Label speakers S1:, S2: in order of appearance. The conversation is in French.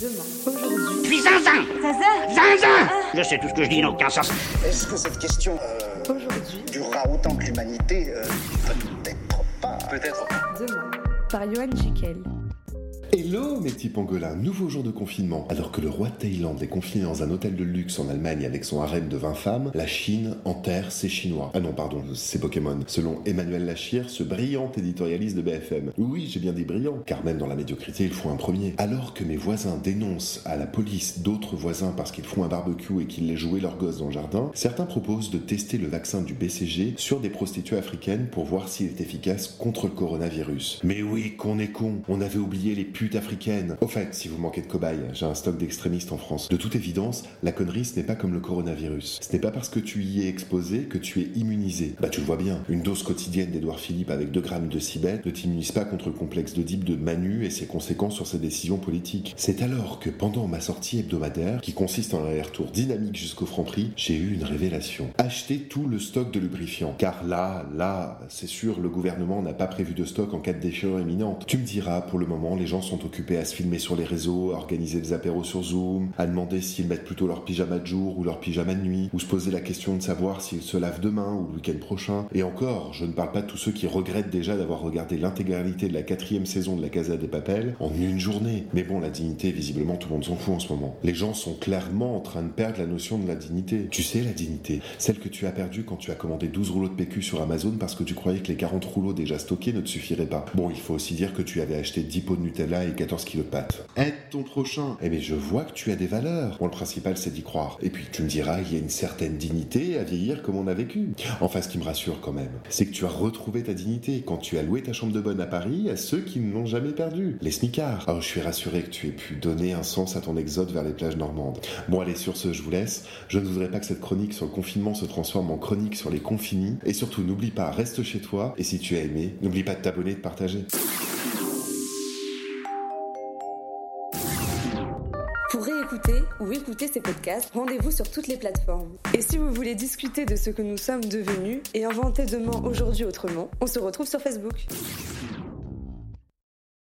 S1: demain, aujourd'hui.
S2: Puis zinzin
S1: Zaza
S2: Zinzin Je sais tout ce que je dis n'a aucun sens.
S3: Est-ce que cette question euh,
S1: Aujourd'hui,
S3: durera autant que l'humanité euh, Peut-être pas?
S4: Peut-être.
S1: demain, par Johan Jekyll.
S5: Hello mes petits pangolins, nouveau jour de confinement. Alors que le roi de Thaïlande est confiné dans un hôtel de luxe en Allemagne avec son harem de 20 femmes, la Chine enterre ses Chinois. Ah non, pardon, c'est Pokémon. Selon Emmanuel Lachir, ce brillant éditorialiste de BFM. Oui, j'ai bien dit brillant, car même dans la médiocrité, il faut un premier. Alors que mes voisins dénoncent à la police d'autres voisins parce qu'ils font un barbecue et qu'ils les jouaient leurs gosses dans le jardin, certains proposent de tester le vaccin du BCG sur des prostituées africaines pour voir s'il est efficace contre le coronavirus. Mais oui, qu'on est con, on avait oublié les putes africaines. Au fait, si vous manquez de cobayes, j'ai un stock d'extrémistes en France. De toute évidence, la connerie, ce n'est pas comme le coronavirus. Ce n'est pas parce que tu y es exposé que tu es immunisé. Bah tu le vois bien, une dose quotidienne d'Edouard Philippe avec 2 grammes de cibet ne t'immunise pas contre le complexe d'Oedipe de Manu et ses conséquences sur ses décisions politiques. C'est alors que pendant ma sortie hebdomadaire, qui consiste en un aller-retour dynamique jusqu'au Franprix, j'ai eu une révélation. Acheter tout le stock de lubrifiant. Car là, là, c'est sûr, le gouvernement n'a pas prévu de stock en cas de déchirure imminente. Tu me diras, pour le moment, les gens sont occupés à se filmer sur les réseaux, à organiser des apéros sur Zoom, à demander s'ils mettent plutôt leur pyjama de jour ou leur pyjama de nuit, ou se poser la question de savoir s'ils se lavent demain ou le week-end prochain. Et encore, je ne parle pas de tous ceux qui regrettent déjà d'avoir regardé l'intégralité de la quatrième saison de la Casa des Papels en une journée. Mais bon, la dignité, visiblement, tout le monde s'en fout en ce moment. Les gens sont clairement en train de perdre la notion de la dignité. Tu sais, la dignité, celle que tu as perdue quand tu as commandé 12 rouleaux de PQ sur Amazon parce que tu croyais que les 40 rouleaux déjà stockés ne te suffiraient pas. Bon, il faut aussi dire que tu avais acheté 10 pots de Nutella et 14 kilos de. Aide ton prochain. Eh bien, je vois que tu as des valeurs. Bon, le principal, c'est d'y croire. Et puis, tu me diras, il y a une certaine dignité à vieillir comme on a vécu. Enfin, ce qui me rassure quand même, c'est que tu as retrouvé ta dignité quand tu as loué ta chambre de bonne à Paris à ceux qui ne l'ont jamais perdue. Les smicards. Alors, je suis rassuré que tu aies pu donner un sens à ton exode vers les plages normandes. Bon, allez, sur ce, je vous laisse. Je ne voudrais pas que cette chronique sur le confinement se transforme en chronique sur les confinis. Et surtout, n'oublie pas, reste chez toi. Et si tu as aimé, n'oublie pas de t'abonner et de partager.
S1: Pour réécouter ou écouter ces podcasts, rendez-vous sur toutes les plateformes. Et si vous voulez discuter de ce que nous sommes devenus et inventer demain aujourd'hui autrement, on se retrouve sur Facebook.